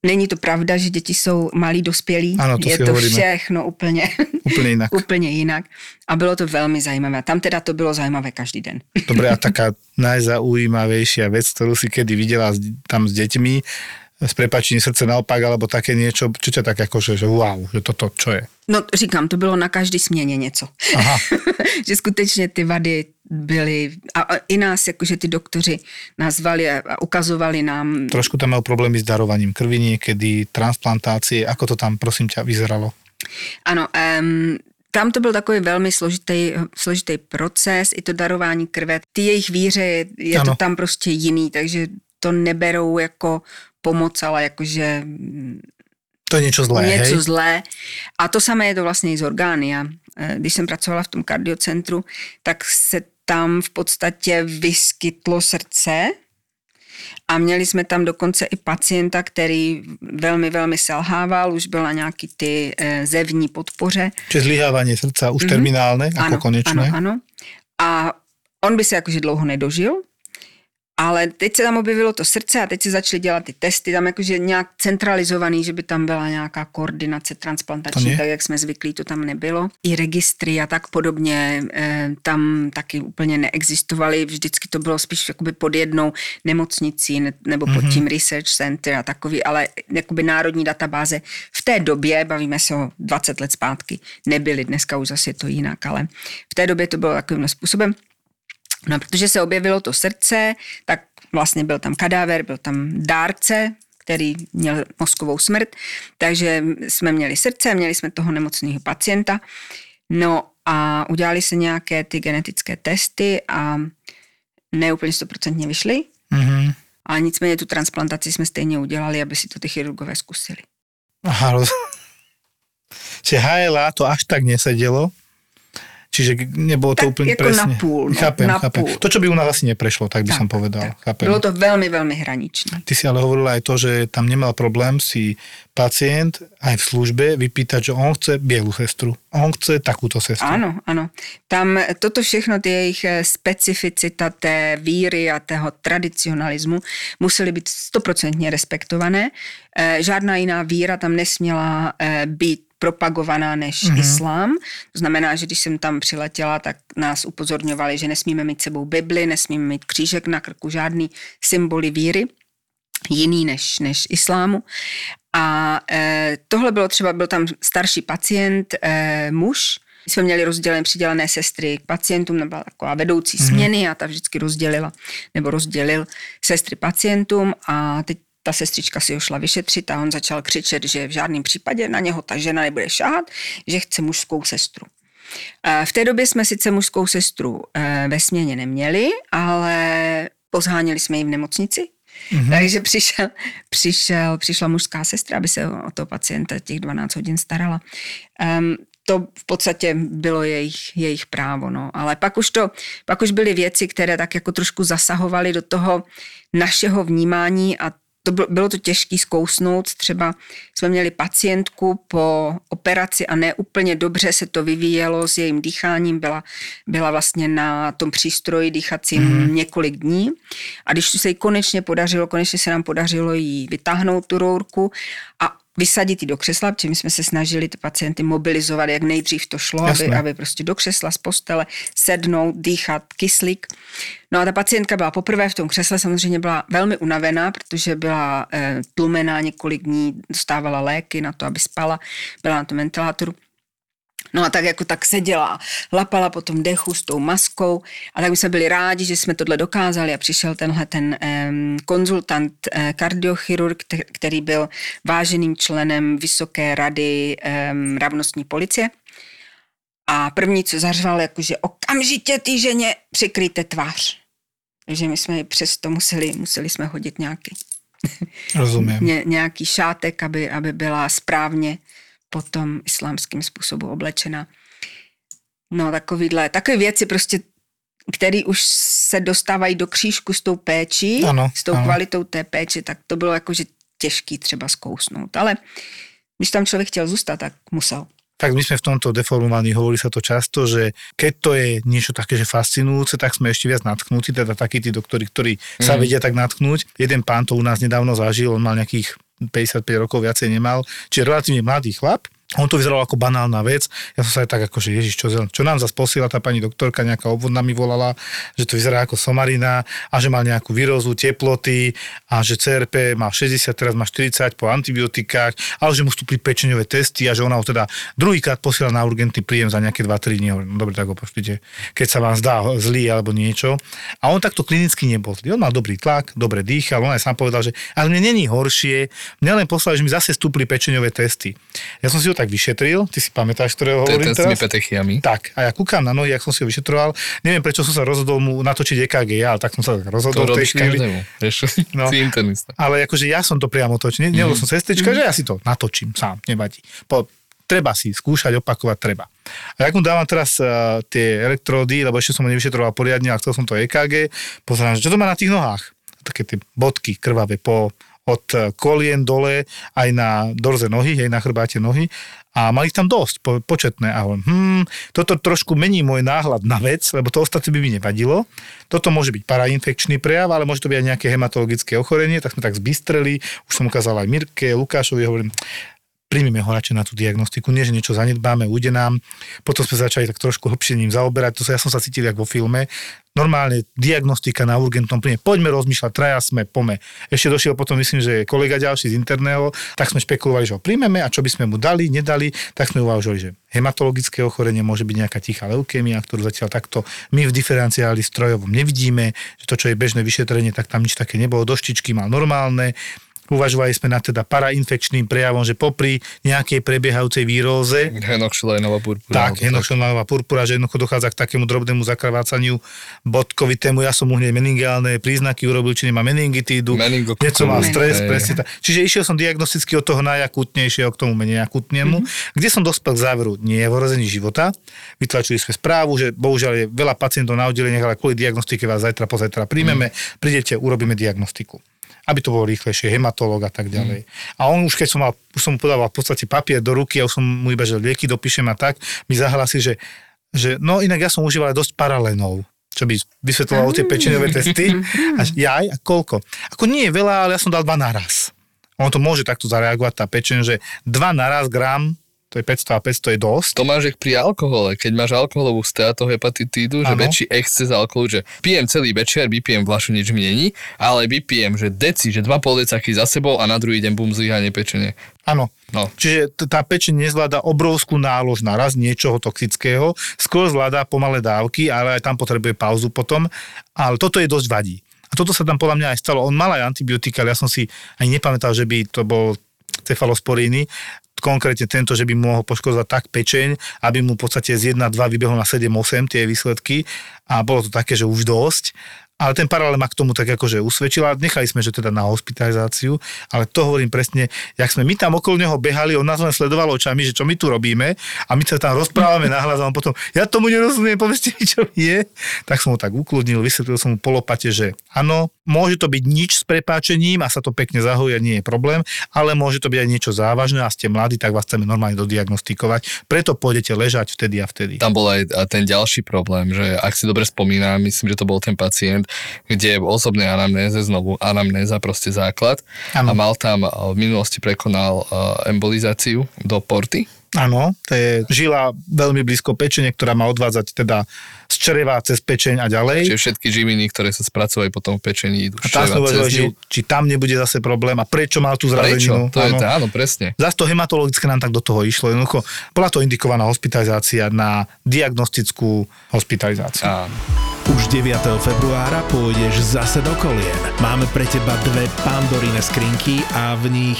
Speaker 4: Není to pravda, že děti jsou malí dospělí.
Speaker 2: Ano, to
Speaker 4: je
Speaker 2: to
Speaker 4: hovoríme. všechno úplně,
Speaker 2: úplně jinak. *laughs*
Speaker 4: úplně jinak. A bylo to velmi zajímavé. Tam teda to bylo zajímavé každý den.
Speaker 2: Dobre, a *laughs* taká najzaujímavejšia vec, ktorú si kedy videla tam s deťmi, s prepačením srdce naopak, alebo také niečo, čo ťa tak akože, že wow, že toto čo je?
Speaker 4: No říkám, to bylo na každý směně něco. Aha. *laughs* že skutečně ty vady byly, a, i nás, jakože ty doktoři nás zvali a ukazovali nám.
Speaker 2: Trošku tam mal problémy s darovaním krvi niekedy, transplantácie, ako to tam prosím ťa vyzeralo?
Speaker 4: Ano, um, tam to byl takový velmi složitý, složitý proces, i to darování krve. Ty jejich víře, je, je to tam prostě jiný, takže to neberou jako pomoc, ale jakože...
Speaker 2: To je něco zlé,
Speaker 4: Něco
Speaker 2: hej?
Speaker 4: zlé. A to samé je to vlastně i z orgány. Já, eh, když jsem pracovala v tom kardiocentru, tak se tam v podstatě vyskytlo srdce a měli jsme tam dokonce i pacienta, který velmi, velmi selhával, už byla nějaký ty e, zevní podpoře.
Speaker 2: Čiže zlyhávání srdca už mm-hmm. terminálne, jako ano, konečné.
Speaker 4: Ano, ano. A on by se jakože dlouho nedožil, ale teď se tam objevilo to srdce a teď se začaly dělat ty testy, tam jakože nějak centralizovaný, že by tam byla nějaká koordinace transplantační, tak jak jsme zvyklí, to tam nebylo. I registry a tak podobně eh, tam taky úplně neexistovaly, vždycky to bylo spíš jakoby pod jednou nemocnicí nebo pod mm-hmm. tím research center a takový, ale jakoby národní databáze v té době, bavíme se o 20 let zpátky, nebyly, dneska už zase je to jinak, ale v té době to bylo takovým způsobem. No protože se objevilo to srdce, tak vlastně byl tam kadáver, byl tam dárce, který měl mozkovou smrt, takže jsme měli srdce, měli jsme toho nemocného pacienta. No a udělali se nějaké ty genetické testy a neúplně stoprocentně vyšly. Mm-hmm. Ale nicméně tu transplantaci jsme stejně udělali, aby si to ty chirurgové zkusili.
Speaker 2: Aha. Čiže *laughs* HLA to až tak nesedelo, Čiže nebolo to tak úplne
Speaker 4: jako
Speaker 2: presne.
Speaker 4: na půl. No,
Speaker 2: chápem,
Speaker 4: na
Speaker 2: chápem.
Speaker 4: Půl.
Speaker 2: To, čo by u nás asi neprešlo, tak by tak, som povedal. Chápem.
Speaker 4: Bylo to veľmi, veľmi hraničné.
Speaker 2: Ty si ale hovorila aj to, že tam nemal problém si pacient aj v službe vypýtať, že on chce bielu sestru. On chce takúto sestru.
Speaker 4: Áno, áno. Tam toto všechno, tie jejich eh, specificita té víry a tého tradicionalismu museli byť stoprocentně respektované. Eh, žádná jiná víra tam nesměla eh, být propagovaná než mm-hmm. islám. To znamená, že když jsem tam přiletěla, tak nás upozorňovali, že nesmíme mít sebou Bibli, nesmíme mít křížek na krku, žádný symboly víry jiný než, než islámu. A e, tohle bylo třeba, byl tam starší pacient, e, muž, my jsme měli rozdělené, přidělené sestry k pacientům, nebyla taková vedoucí mm-hmm. směny a ta vždycky rozdělila, nebo rozdělil sestry pacientům a teď ta sestřička si ho šla vyšetřit a on začal křičet, že v žádném případě na něho ta žena nebude šáhat, že chce mužskou sestru. V té době jsme sice mužskou sestru e, ve směně neměli, ale pozháněli jsme ji v nemocnici, Mm-hmm. Takže přišel, přišel, přišla mužská sestra, aby se o toho pacienta těch 12 hodin starala. Um, to v podstatě bylo jejich, jejich právo, no. Ale pak už to, pak už byly věci, které tak jako trošku zasahovaly do toho našeho vnímání a to bylo, to těžké zkousnout. Třeba jsme měli pacientku po operaci a ne úplně dobře se to vyvíjelo s jejím dýcháním. Byla, byla vlastně na tom přístroji dýchacím mm. několik dní. A když se jí konečně podařilo, konečně se nám podařilo jí vytáhnout tu rourku a vysadit do křesla, protože my jsme se snažili ty pacienty mobilizovat, jak nejdřív to šlo, aby, aby prostě do křesla z postele sednout, dýchat, kyslík. No a ta pacientka byla poprvé v tom křesle, samozřejmě byla velmi unavená, protože byla e, tlumená několik dní, dostávala léky na to, aby spala, byla na tom ventilátoru. No a tak jako tak seděla, lapala po tom dechu s tou maskou a tak my jsme byli rádi, že jsme tohle dokázali a přišel tenhle ten um, konzultant, uh, kardiochirurg, který byl váženým členem Vysoké rady um, ravnostní policie. A první, co zařval, jakože okamžitě ty ženě přikryjte tvář. Takže my jsme přesto museli, museli jsme hodit nějaký,
Speaker 2: Rozumím. *laughs*
Speaker 4: Ně, nějaký šátek, aby, aby byla správně potom islámským způsobem oblečena. No takovýhle, takové věci prostě, které už se dostávají do křížku s tou péčí, ano, s tou ano. kvalitou té péče, tak to bylo jakože těžký třeba zkousnout. Ale když tam člověk chtěl zůstat, tak musel.
Speaker 2: Tak my sme v tomto deformovaní, hovorí sa to často, že keď to je niečo také, že fascinujúce, tak sme ešte viac natknutí, teda takí tí doktori, ktorí mm. sa vedia tak natknúť. Jeden pán to u nás nedávno zažil, on mal nejakých 55 rokov viacej nemal, čiže relatívne mladý chlap, on to vyzeralo ako banálna vec. Ja som sa aj tak ako, že ježiš, čo, čo nám zase posiela tá pani doktorka, nejaká obvodná mi volala, že to vyzerá ako somarina a že mal nejakú výrozu teploty a že CRP má 60, teraz má 40 po antibiotikách, ale že mu vstúpli pečeňové testy a že ona ho teda druhýkrát posiela na urgentný príjem za nejaké 2-3 dní. No dobre, tak ho pošlite, keď sa vám zdá zlý alebo niečo. A on takto klinicky nebol. On mal dobrý tlak, dobre dýchal, on aj sám povedal, že ale mne není horšie, mne len poslali, že mi zase vstúpli pečeňové testy. Ja som si ho tak vyšetril, ty si pamätáš, ktorého hovorím
Speaker 3: teraz? petechiami.
Speaker 2: Tak, a ja kúkam na nohy, ak som si ho vyšetroval. Neviem, prečo som sa rozhodol mu natočiť EKG, ale tak som sa rozhodol
Speaker 3: to tej chvíli. *laughs* no, si internista.
Speaker 2: Ale akože ja som to priamo točil. Mm. Nebol som sestrička, mm. že ja si to natočím sám, nevadí. Po, treba si skúšať, opakovať, treba. A jak mu dávam teraz uh, tie elektródy, lebo ešte som ho nevyšetroval poriadne, a chcel som to EKG, pozerám, že čo to má na tých nohách? Také tie bodky krvavé po od eh, kolien dole aj na dorze nohy, hej, na chrbáte nohy a mali ich tam dosť, po, početné. A hovorím, hm, toto trošku mení môj náhľad na vec, lebo to ostatné by mi nevadilo. Toto môže byť parainfekčný prejav, ale môže to byť aj nejaké hematologické ochorenie, tak sme tak zbystreli, už som ukázal aj Mirke, Lukášovi, hovorím, príjmeme ho radšej na tú diagnostiku, nie že niečo zanedbáme, ujde nám. Potom sme začali tak trošku hlbšie ním zaoberať, to sa, ja som sa cítil ako vo filme. Normálne diagnostika na urgentnom príjme, poďme rozmýšľať, traja sme, pome. Ešte došiel potom, myslím, že kolega ďalší z interného, tak sme špekulovali, že ho príjmeme a čo by sme mu dali, nedali, tak sme uvažovali, že hematologické ochorenie môže byť nejaká tichá leukémia, ktorú zatiaľ takto my v diferenciáli strojovom nevidíme, že to, čo je bežné vyšetrenie, tak tam nič také nebolo, doštičky mal normálne, Uvažovali sme na teda parainfekčným prejavom, že popri nejakej prebiehajúcej výroze.
Speaker 3: Henoxylénová purpura.
Speaker 2: Tak, henoxylénová purpura, že jednoducho dochádza k takému drobnému zakrvácaniu bodkovitému. Ja som mu hneď meningálne príznaky urobil, či nemá meningitídu, niečo má stres, presne tak. Čiže išiel som diagnosticky od toho najakutnejšieho k tomu menej akutnému, mm-hmm. kde som dospel k záveru, nie je v ohrození života. Vytlačili sme správu, že bohužiaľ je veľa pacientov na oddeleniach, ale kvôli diagnostike vás zajtra pozajtra príjmeme, mm. prídete, urobíme diagnostiku aby to bolo rýchlejšie, hematológ a tak ďalej. Mm. A on už keď som mal, už som mu podával v podstate papier do ruky a už som mu iba, že lieky dopíšem a tak, mi zahlásil, že, že no inak ja som užíval dosť paralenov čo by vysvetlovalo tie pečeňové testy. *laughs* Až jaj, a koľko? Ako nie je veľa, ale ja som dal dva naraz. On to môže takto zareagovať, tá pečeň, že dva naraz gram To je 500 a 500 je dosť.
Speaker 3: To máš jak pri alkohole. Keď máš alkoholovú steatohepatitídu, že väčší exces alkoholu, že pijem celý večer, vypijem vlašu, nič mi není, ale vypijem, že deci, že 2,5 decaky za sebou a na druhý deň bum zlyhanie pečenie.
Speaker 2: Áno.
Speaker 3: No.
Speaker 2: Čiže t- tá pečeň nezvláda obrovskú nálož naraz niečoho toxického, skôr zvláda pomalé dávky, ale aj tam potrebuje pauzu potom. Ale toto je dosť vadí. A toto sa tam podľa mňa aj stalo. On mal aj antibiotika, ale ja som si ani nepamätal, že by to bol cefalosporíny, konkrétne tento, že by mu mohol poškozovať tak pečeň, aby mu v podstate z 1-2 vybehlo na 7-8 tie výsledky a bolo to také, že už dosť. Ale ten paralel ma k tomu tak akože usvedčila. Nechali sme, že teda na hospitalizáciu, ale to hovorím presne, jak sme my tam okolo neho behali, on nás len sledoval očami, že čo my tu robíme a my sa tam rozprávame nahlas a on potom, ja tomu nerozumiem, povedzte mi, čo je. Tak som ho tak ukludnil, vysvetlil som mu polopate, že áno, môže to byť nič s prepáčením a sa to pekne zahojí a nie je problém, ale môže to byť aj niečo závažné a ste mladí, tak vás chceme normálne dodiagnostikovať. Preto pôjdete ležať vtedy a vtedy.
Speaker 3: Tam bol aj ten ďalší problém, že ak si dobre spomínam, myslím, že to bol ten pacient, kde v osobnej anamnéze, znovu anamnéza, proste základ
Speaker 2: Áno.
Speaker 3: a mal tam v minulosti prekonal a, embolizáciu do porty.
Speaker 2: Áno, to je žila veľmi blízko pečene, ktorá má odvádzať teda z čreva cez pečeň a ďalej.
Speaker 3: Čiže všetky živiny, ktoré sa spracovajú potom v pečení, idú
Speaker 2: A
Speaker 3: cez
Speaker 2: že,
Speaker 3: ňu.
Speaker 2: či tam nebude zase problém a prečo mal tú
Speaker 3: Prečo?
Speaker 2: zrazeninu.
Speaker 3: To je,
Speaker 2: Áno.
Speaker 3: to, áno, presne.
Speaker 2: Zas to hematologické nám tak do toho išlo. Jednoducho bola to indikovaná hospitalizácia na diagnostickú hospitalizáciu.
Speaker 3: Áno.
Speaker 1: Už 9. februára pôjdeš zase do kolien. Máme pre teba dve pandorine skrinky a v nich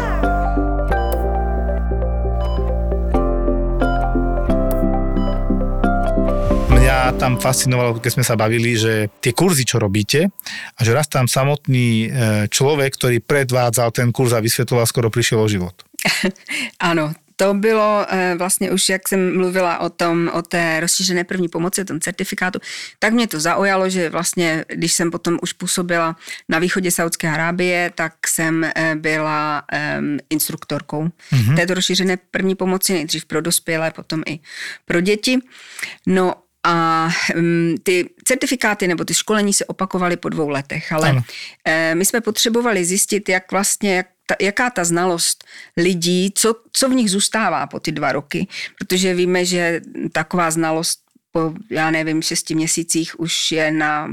Speaker 2: Mňa tam fascinovalo, keď sme sa bavili, že tie kurzy, čo robíte, a že raz tam samotný e, človek, ktorý predvádzal ten kurz a vysvetloval, skoro prišiel o život. *laughs*
Speaker 4: Ano, to bylo eh, vlastně už, jak jsem mluvila o tom, o té rozšířené první pomoci, o tom certifikátu, tak mě to zaujalo, že vlastně, když jsem potom už působila na východě Saudské Arábie, tak jsem eh, byla um, instruktorkou mm-hmm. této rozšířené první pomoci, nejdřív pro dospělé, potom i pro děti. No a um, ty certifikáty nebo ty školení se opakovaly po dvou letech, ale
Speaker 2: Ano.
Speaker 4: eh, my jsme potřebovali zjistit, jak vlastně, jak ta, jaká ta znalost lidí, co, co v nich zůstává po ty dva roky, protože víme, že taková znalost po, já nevím, šesti měsících už je na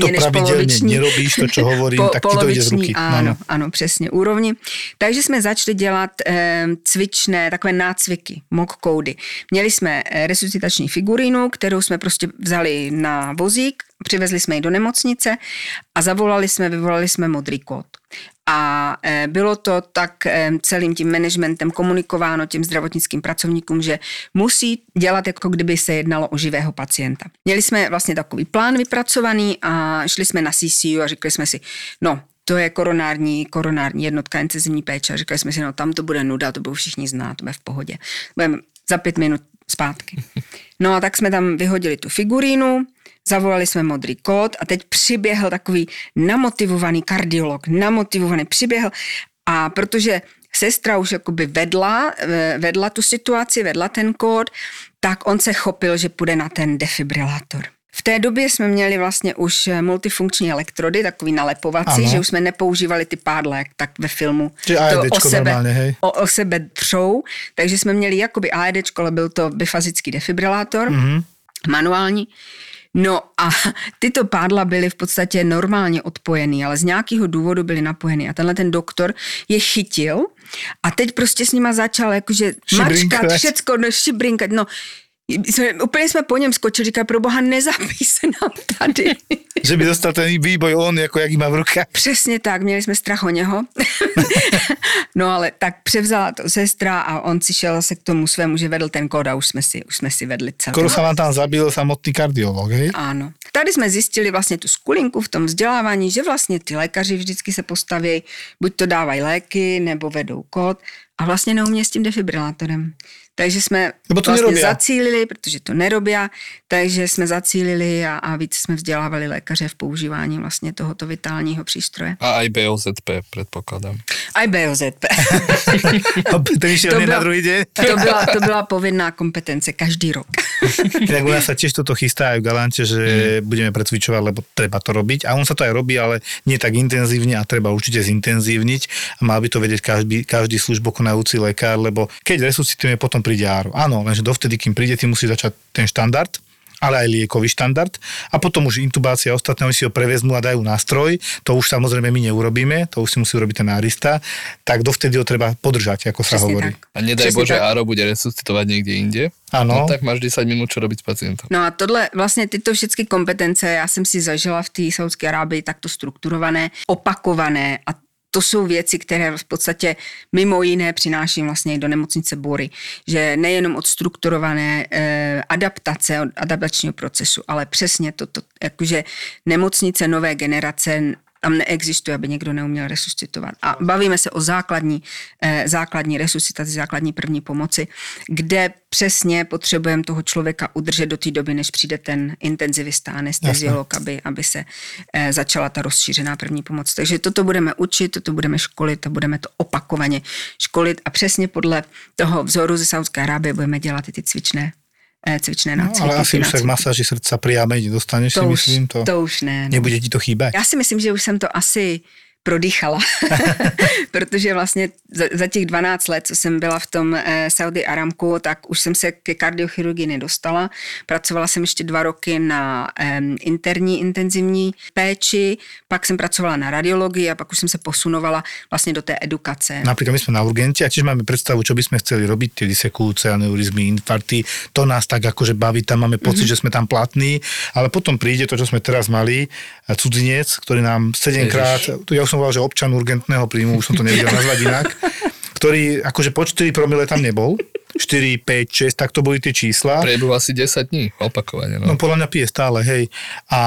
Speaker 2: to
Speaker 4: než poloviční.
Speaker 2: nerobíš, to, čo hovorím, tak ti to ide z ruky.
Speaker 4: Ano, ano, přesně, úrovni. Takže jsme začali dělat eh, cvičné, takové nácviky, mock koudy. Měli jsme eh, resuscitační figurínu, kterou jsme prostě vzali na vozík, přivezli jsme ji do nemocnice a zavolali jsme, vyvolali jsme modrý kód. A eh, bylo to tak eh, celým tím managementem komunikováno těm zdravotnickým pracovníkům, že musí dělat, jako kdyby se jednalo o živého pacienta. Měli jsme vlastně takový plán vypracovaný a šli jsme na CCU a řekli jsme si, no, to je koronární, koronární jednotka incizivní péče. Říkali jsme si, no tam to bude nuda, to budou všichni znát, to bude v pohodě. Budeme za pět minut zpátky. No a tak jsme tam vyhodili tu figurínu, zavolali jsme modrý kód a teď přiběhl takový namotivovaný kardiolog, namotivovaný, přiběhl a protože sestra už jakoby vedla, eh, vedla tu situaci, vedla ten kód, tak on se chopil, že půjde na ten defibrilátor. V té době jsme měli vlastně už eh, multifunkční elektrody, takový nalepovací,
Speaker 2: Ano.
Speaker 4: že už jsme nepoužívali ty pádle, jak tak ve filmu.
Speaker 2: Čiže AEDčko normálne, hej?
Speaker 4: o, o sebe třou, takže jsme měli jakoby AEDčko, ale byl to bifazický defibrilátor,
Speaker 2: Mhm.
Speaker 4: mm-hmm. manuální. No a *laughs* tyto pádla byly v podstatě normálně odpojený, ale z nějakého důvodu byly napojený. A tenhle ten doktor je chytil a teď prostě s nima začal jakože mačkat, všecko, no, šibrinkat, no. Jsme, úplně jsme po něm skočili, říkali, pro boha, nezapí se nám tady. *laughs*
Speaker 2: Že by dostal ten výboj on, ako jak má v rukách.
Speaker 4: Přesně tak, měli jsme strach o něho. *laughs* no ale tak převzala to sestra a on si šel zase k tomu svému, že vedl ten kód a už jsme si, už jsme si vedli celé.
Speaker 2: Skoro sa vám tam zabil samotný kardiolog, hej?
Speaker 4: Ano. Tady jsme zjistili vlastně tu skulinku v tom vzdělávání, že vlastně ty lékaři vždycky se postaví, buď to dávají léky, nebo vedou kód a vlastně neumě s tím defibrilátorem. Takže jsme
Speaker 2: Lebo to
Speaker 4: vlastně
Speaker 2: nerobia.
Speaker 4: zacílili, protože to nerobia, takže jsme zacílili a, a víc jsme vzdělávali lékaře v používání vlastně tohoto vitálního přístroje.
Speaker 3: A aj BOZP, predpokladám.
Speaker 4: A BOZP.
Speaker 2: Ten išiel
Speaker 4: To
Speaker 2: hneď na
Speaker 4: byla-
Speaker 2: druhý deň.
Speaker 4: to, byla, to byla povinná kompetence každý rok. *laughs*
Speaker 2: Inak u nás sa tiež toto chystá aj v Galante, že
Speaker 3: Mm.
Speaker 2: budeme precvičovať, lebo treba to robiť. A on sa to aj robí, ale nie tak intenzívne a treba určite zintenzívniť. A mal by to vedieť každý, každý službokonajúci lekár, lebo keď resuscitujeme, potom príde áro. Áno, lenže dovtedy, kým príde, ty musí začať ten štandard, ale aj liekový štandard a potom už intubácia a ostatné, oni si ho prevezmú a dajú nástroj, to už samozrejme my neurobíme, to už si musí urobiť ten nárista, tak dovtedy ho treba podržať, ako sa hovorí.
Speaker 4: tak.
Speaker 3: A nedaj
Speaker 4: Přesně
Speaker 3: Bože,
Speaker 4: tak.
Speaker 3: Áro bude resuscitovať niekde inde.
Speaker 2: Áno.
Speaker 3: No tak máš 10 minút, čo robiť s pacientom.
Speaker 4: No a tohle, vlastně tyto všechny kompetence, já jsem si zažila v té Saudské Arábii takto strukturované, opakované a to jsou věci, které v podstatě mimo jiné přináším vlastně do nemocnice Bory, že nejenom od strukturované eh, adaptace, od adaptačního procesu, ale přesně toto, jakože nemocnice nové generace tam neexistuje, aby někdo neuměl resuscitovat. A bavíme se o základní, eh, základní resuscitaci, základní první pomoci, kde přesně potřebujeme toho člověka udržet do té doby, než přijde ten intenzivista, anesteziolog, aby, aby se eh, začala ta rozšířená první pomoc. Takže toto budeme učit, toto budeme školit a budeme to opakovaně školit a přesně podle toho vzoru ze Saudské Arábie budeme dělat i ty cvičné, cvičné
Speaker 2: No, ale asi už sa k masáži srdca priame nedostaneš, si
Speaker 4: to,
Speaker 2: myslím.
Speaker 4: už,
Speaker 2: To,
Speaker 4: to už ne. No.
Speaker 2: Nebude ti to chýbať.
Speaker 4: Já si myslím, že už jsem to asi prodýchala, *laughs* protože vlastně za, za těch 12 let, co jsem byla v tom eh, Saudi Aramku, tak už jsem se ke kardiochirurgii nedostala. Pracovala jsem ještě dva roky na eh, interní intenzivní péči, pak jsem pracovala na radiologii a pak už jsem se posunovala vlastně do té edukace.
Speaker 2: Napríklad my sme na urgente a tiež máme predstavu, čo by sme chceli robiť, tie disekujúce aneurizmy, infarty, to nás tak akože baví, tam máme pocit, mm-hmm. že sme tam platní, ale potom príde to, čo sme teraz mali, cudzinec, ktorý nám 7 krát, tu ja už som povedal, že občan urgentného príjmu, už som to nevedel nazvať inak, *laughs* ktorý akože po 4 promile tam nebol, 4, 5, 6, tak to boli tie čísla.
Speaker 3: Priebehu asi 10 dní, opakovane.
Speaker 2: No
Speaker 3: No.
Speaker 2: podľa mňa pije stále, hej. A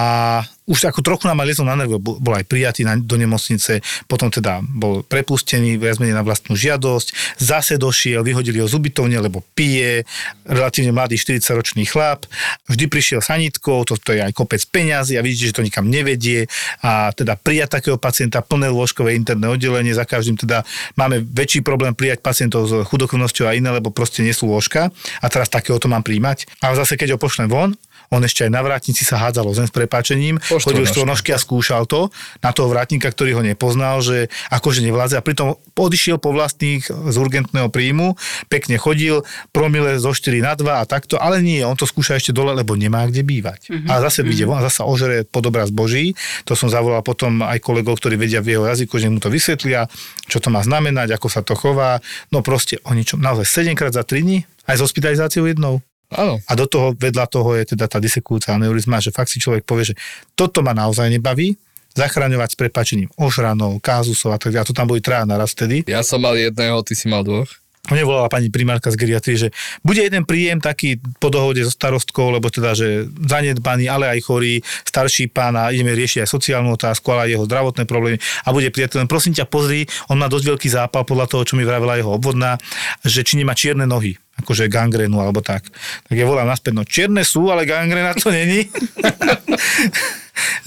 Speaker 2: už ako trochu nám aj liezol na nervy, bol aj prijatý na, do nemocnice, potom teda bol prepustený viac menej na vlastnú žiadosť, zase došiel, vyhodili ho z ubytovne, lebo pije, relatívne mladý 40-ročný chlap, vždy prišiel sanitkou, to, to je aj kopec peňazí a vidíte, že to nikam nevedie a teda prijať takého pacienta, plné lôžkové interné oddelenie, za každým teda máme väčší problém prijať pacientov s chudokrvnosťou a iné, lebo proste nie sú lôžka a teraz takéhoto mám príjmať. A zase keď ho pošlem von, on ešte aj na vrátnici sa hádzal o zem s prepáčením,
Speaker 3: Po
Speaker 2: chodil štvornožky a skúšal to na toho vrátnika, ktorý ho nepoznal, že akože nevládze a pritom odišiel po vlastných z urgentného príjmu, pekne chodil, promile zo 4 na 2 a takto, ale nie, on to skúša ešte dole, lebo nemá kde bývať.
Speaker 3: Mhm.
Speaker 2: Mm-hmm. A zase vyjde von a zase ožere pod obraz Boží. To som zavolal potom aj kolegov, ktorí vedia v jeho jazyku, že mu to vysvetlia, čo to má znamenať, ako sa to chová. No proste o ničom, naozaj 7 krát za 3 dní, aj s hospitalizáciou jednou.
Speaker 3: Áno,
Speaker 2: A do toho, vedľa toho je teda tá disekujúca aneurizma, že fakt si človek povie, že toto ma naozaj nebaví, zachraňovať s prepačením ožranov, kázusov a tak ďalej. A to tam boli traja naraz vtedy.
Speaker 3: ja som mal jedného, ty si mal dvoch.
Speaker 2: Mne volala pani primárka z geriatrie, že bude jeden príjem taký po dohode so starostkou, lebo teda, že zanedbaný, ale aj chorý, starší pán a ideme riešiť aj sociálnu otázku, ale aj jeho zdravotné problémy a bude prijatý. Len prosím ťa, pozri, on má dosť veľký zápal podľa toho, čo mi vravela jeho obvodná, že či nemá čierne nohy akože gangrénu alebo tak. Tak ja volám naspäť, no čierne sú, ale gangrena to není. *laughs*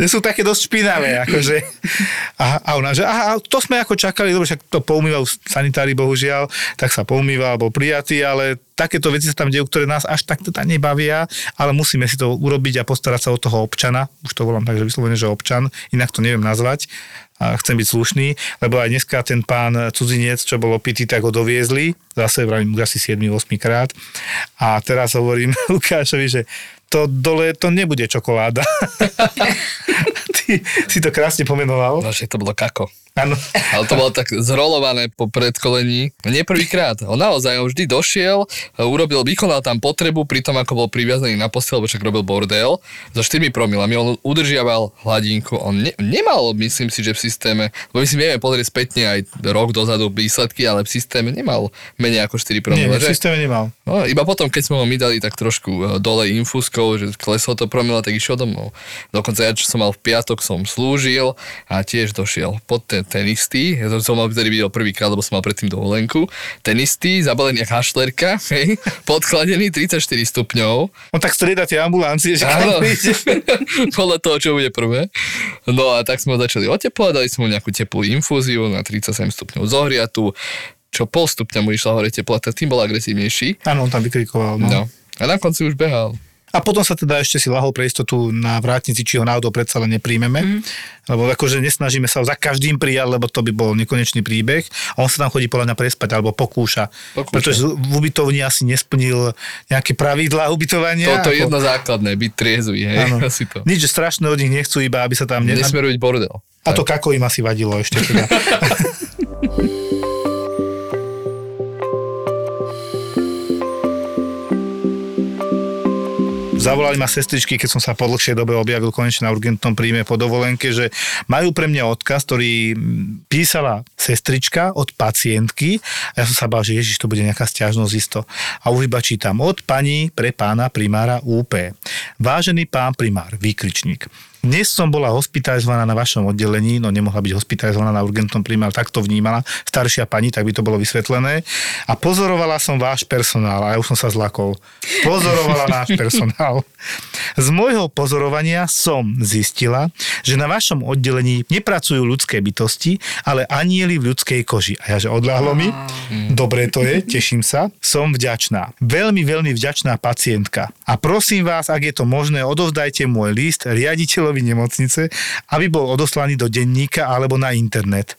Speaker 2: že sú také dosť špinavé, akože. A, a ona, že aha, to sme ako čakali, dobre, však to poumýval sanitári, bohužiaľ, tak sa poumýval, bol prijatý, ale takéto veci sa tam dejú, ktoré nás až tak teda nebavia, ale musíme si to urobiť a postarať sa o toho občana, už to volám tak, že vyslovene, že občan, inak to neviem nazvať, chcem byť slušný, lebo aj dneska ten pán cudzinec, čo bol opitý, tak ho doviezli, zase vravím asi 7-8 krát. A teraz hovorím *laughs* Lukášovi, že to dole to nebude čokoláda. *laughs* Ty si to krásne pomenoval.
Speaker 3: No, že to bolo kako.
Speaker 2: Áno.
Speaker 3: Ale to bolo tak zrolované po predkolení. Nie prvýkrát. On naozaj on vždy došiel, urobil, vykonal tam potrebu, pritom ako bol priviazaný na postel, však robil bordel, so 4 promilami. On udržiaval hladinku. On ne, nemal, myslím si, že v systéme, lebo my si vieme pozrieť spätne aj rok dozadu výsledky, ale v systéme nemal menej ako 4
Speaker 2: Nie,
Speaker 3: promile.
Speaker 2: v
Speaker 3: že?
Speaker 2: systéme nemal.
Speaker 3: No, iba potom, keď sme ho my dali tak trošku e, dole infúzkou, že kleslo to promila, tak išiel domov. Dokonca ja, čo som mal v piatok som slúžil a tiež došiel pod ten, ten istý, ja som mal vtedy videl prvýkrát, lebo som mal predtým dovolenku, ten istý, zabalený ako hašlerka, hej, *laughs* podchladený 34 stupňov.
Speaker 2: On tak strieda tie ambulancie, že
Speaker 3: Áno, *laughs* *laughs* podľa toho, čo bude prvé. No a tak sme ho začali oteplovať, dali sme mu nejakú teplú infúziu na 37 stupňov zohriatu, čo pol stupňa mu išla hore teplota, tým bol agresívnejší.
Speaker 2: Áno, on tam vykrikoval. No.
Speaker 3: No. A na konci už behal.
Speaker 2: A potom sa teda ešte si lahol pre istotu na vrátnici, či ho náhodou predsa len nepríjmeme. Mm. Lebo akože nesnažíme sa ho za každým prijať, lebo to by bol nekonečný príbeh. A on sa tam chodí podľa mňa prespať alebo pokúša.
Speaker 3: Pokúša.
Speaker 2: Pretože v ubytovni asi nesplnil nejaké pravidlá ubytovania.
Speaker 3: Toto je
Speaker 2: ako-
Speaker 3: jedno základné, byť triezvy, hej,
Speaker 2: Áno.
Speaker 3: asi to.
Speaker 2: Nič, že strašné od nich nechcú, iba aby sa tam... Ne...
Speaker 3: Nesmie robiť bordel.
Speaker 2: A to kako im asi vadilo ešte teda. *laughs* Zavolali ma sestričky, keď som sa po dlhšej dobe objavil konečne na urgentnom príjme po dovolenke, že majú pre mňa odkaz, ktorý písala sestrička od pacientky a ja som sa bál, že ježiš, to bude nejaká stiažnosť isto. A už iba čítam od pani pre pána primára UP. Vážený pán primár, výkričník. Dnes som bola hospitalizovaná na vašom oddelení, no nemohla byť hospitalizovaná na urgentnom príjme, ale tak to vnímala staršia pani, tak by to bolo vysvetlené. A pozorovala som váš personál a ja už som sa zlakol. Pozorovala *laughs* náš personál. Z môjho pozorovania som zistila, že na vašom oddelení nepracujú ľudské bytosti, ale anieli v ľudskej koži. A ja, že odľahlo mi, dobre to je, teším sa, som vďačná. Veľmi, veľmi vďačná pacientka. A prosím vás, ak je to možné, odovzdajte môj list riaditeľovi nemocnice, aby bol odoslaný do denníka alebo na internet.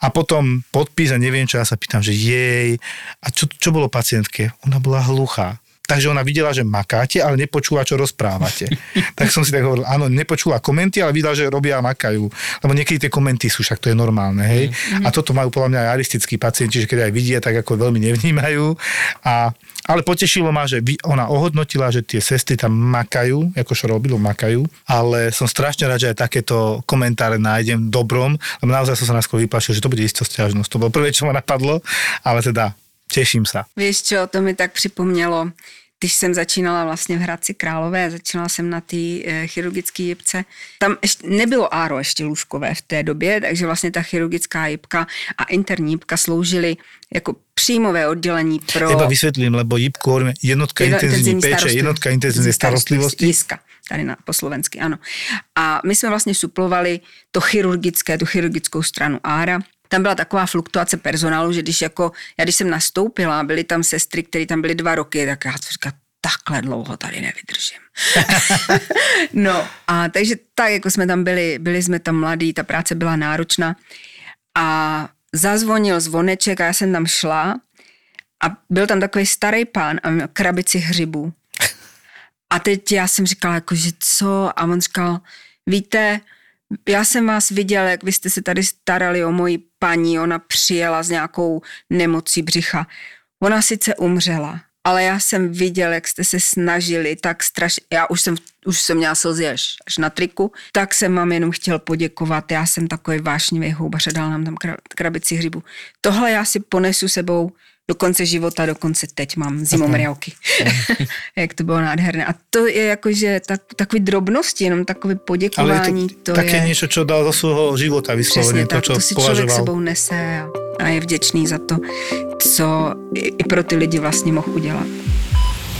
Speaker 2: A potom podpis a neviem čo, ja sa pýtam, že jej, a čo, čo bolo pacientke? Ona bola hluchá. Takže ona videla, že makáte, ale nepočula, čo rozprávate. *laughs* tak som si tak hovoril, áno, nepočula komenty, ale videla, že robia a makajú. Lebo niekedy tie komenty sú, však to je normálne, hej. A toto majú podľa mňa aj aristickí pacienti, že keď aj vidia, tak ako veľmi nevnímajú. A, ale potešilo ma, že ona ohodnotila, že tie sestry tam makajú, ako čo robilo, makajú. Ale som strašne rád, že aj takéto komentáre nájdem dobrom, lebo naozaj som sa naskôr vyplašil, že to bude isto stiažnosť. To bolo prvé, čo ma napadlo, ale teda teším sa.
Speaker 4: Víš čo, to mi tak připomnělo, když jsem začínala vlastně v Hradci Králové, začínala jsem na té e, chirurgické jipce. Tam ještě nebylo áro ještě lůžkové v té době, takže vlastně ta chirurgická jipka a interní jipka sloužily jako příjmové oddělení pro...
Speaker 2: Iba vysvetlím, lebo JIPku hovoríme jednotka
Speaker 4: Jedno-
Speaker 2: péče, jednotka intenzívnej starostlivosti.
Speaker 4: Jiska, tady na, po slovensky, ano. A my jsme vlastně suplovali to chirurgické, tu chirurgickou stranu ára. Tam byla taková fluktuace personálu, že když jako, já když jsem nastoupila, byly tam sestry, které tam byly dva roky, tak já říkala, takhle dlouho tady nevydržím. *laughs* no a takže tak, jako jsme tam byli, byli jsme tam mladí, ta práce byla náročná a zazvonil zvoneček a já jsem tam šla a byl tam takový starý pán a měl krabici hřibů. A teď já jsem říkala, jako, že co? A on říkal, víte, já jsem vás viděl, jak vy jste se tady starali o moji paní, ona přijela s nějakou nemocí břicha. Ona sice umřela, ale já jsem viděl, jak jste se snažili tak strašně, já už jsem, už jsem měla slzy až, až na triku, tak jsem vám jenom chtěl poděkovat, já jsem takový vášnivý houbař a dal nám tam kra- krabici hřibu. Tohle já si ponesu sebou do konce života, dokonce teď mám zimomriavky. *laughs* jak to bylo nádherné. A to je jakože tak, takový drobnosti, jenom takové
Speaker 2: Ale je
Speaker 4: poděkování.
Speaker 2: to, také
Speaker 4: je...
Speaker 2: niečo, čo dal zo svojho života vyslovene, to, čo
Speaker 4: to si člověk sebou nese a, a je vděčný za to, co i, i pro ty lidi vlastně mohl udělat.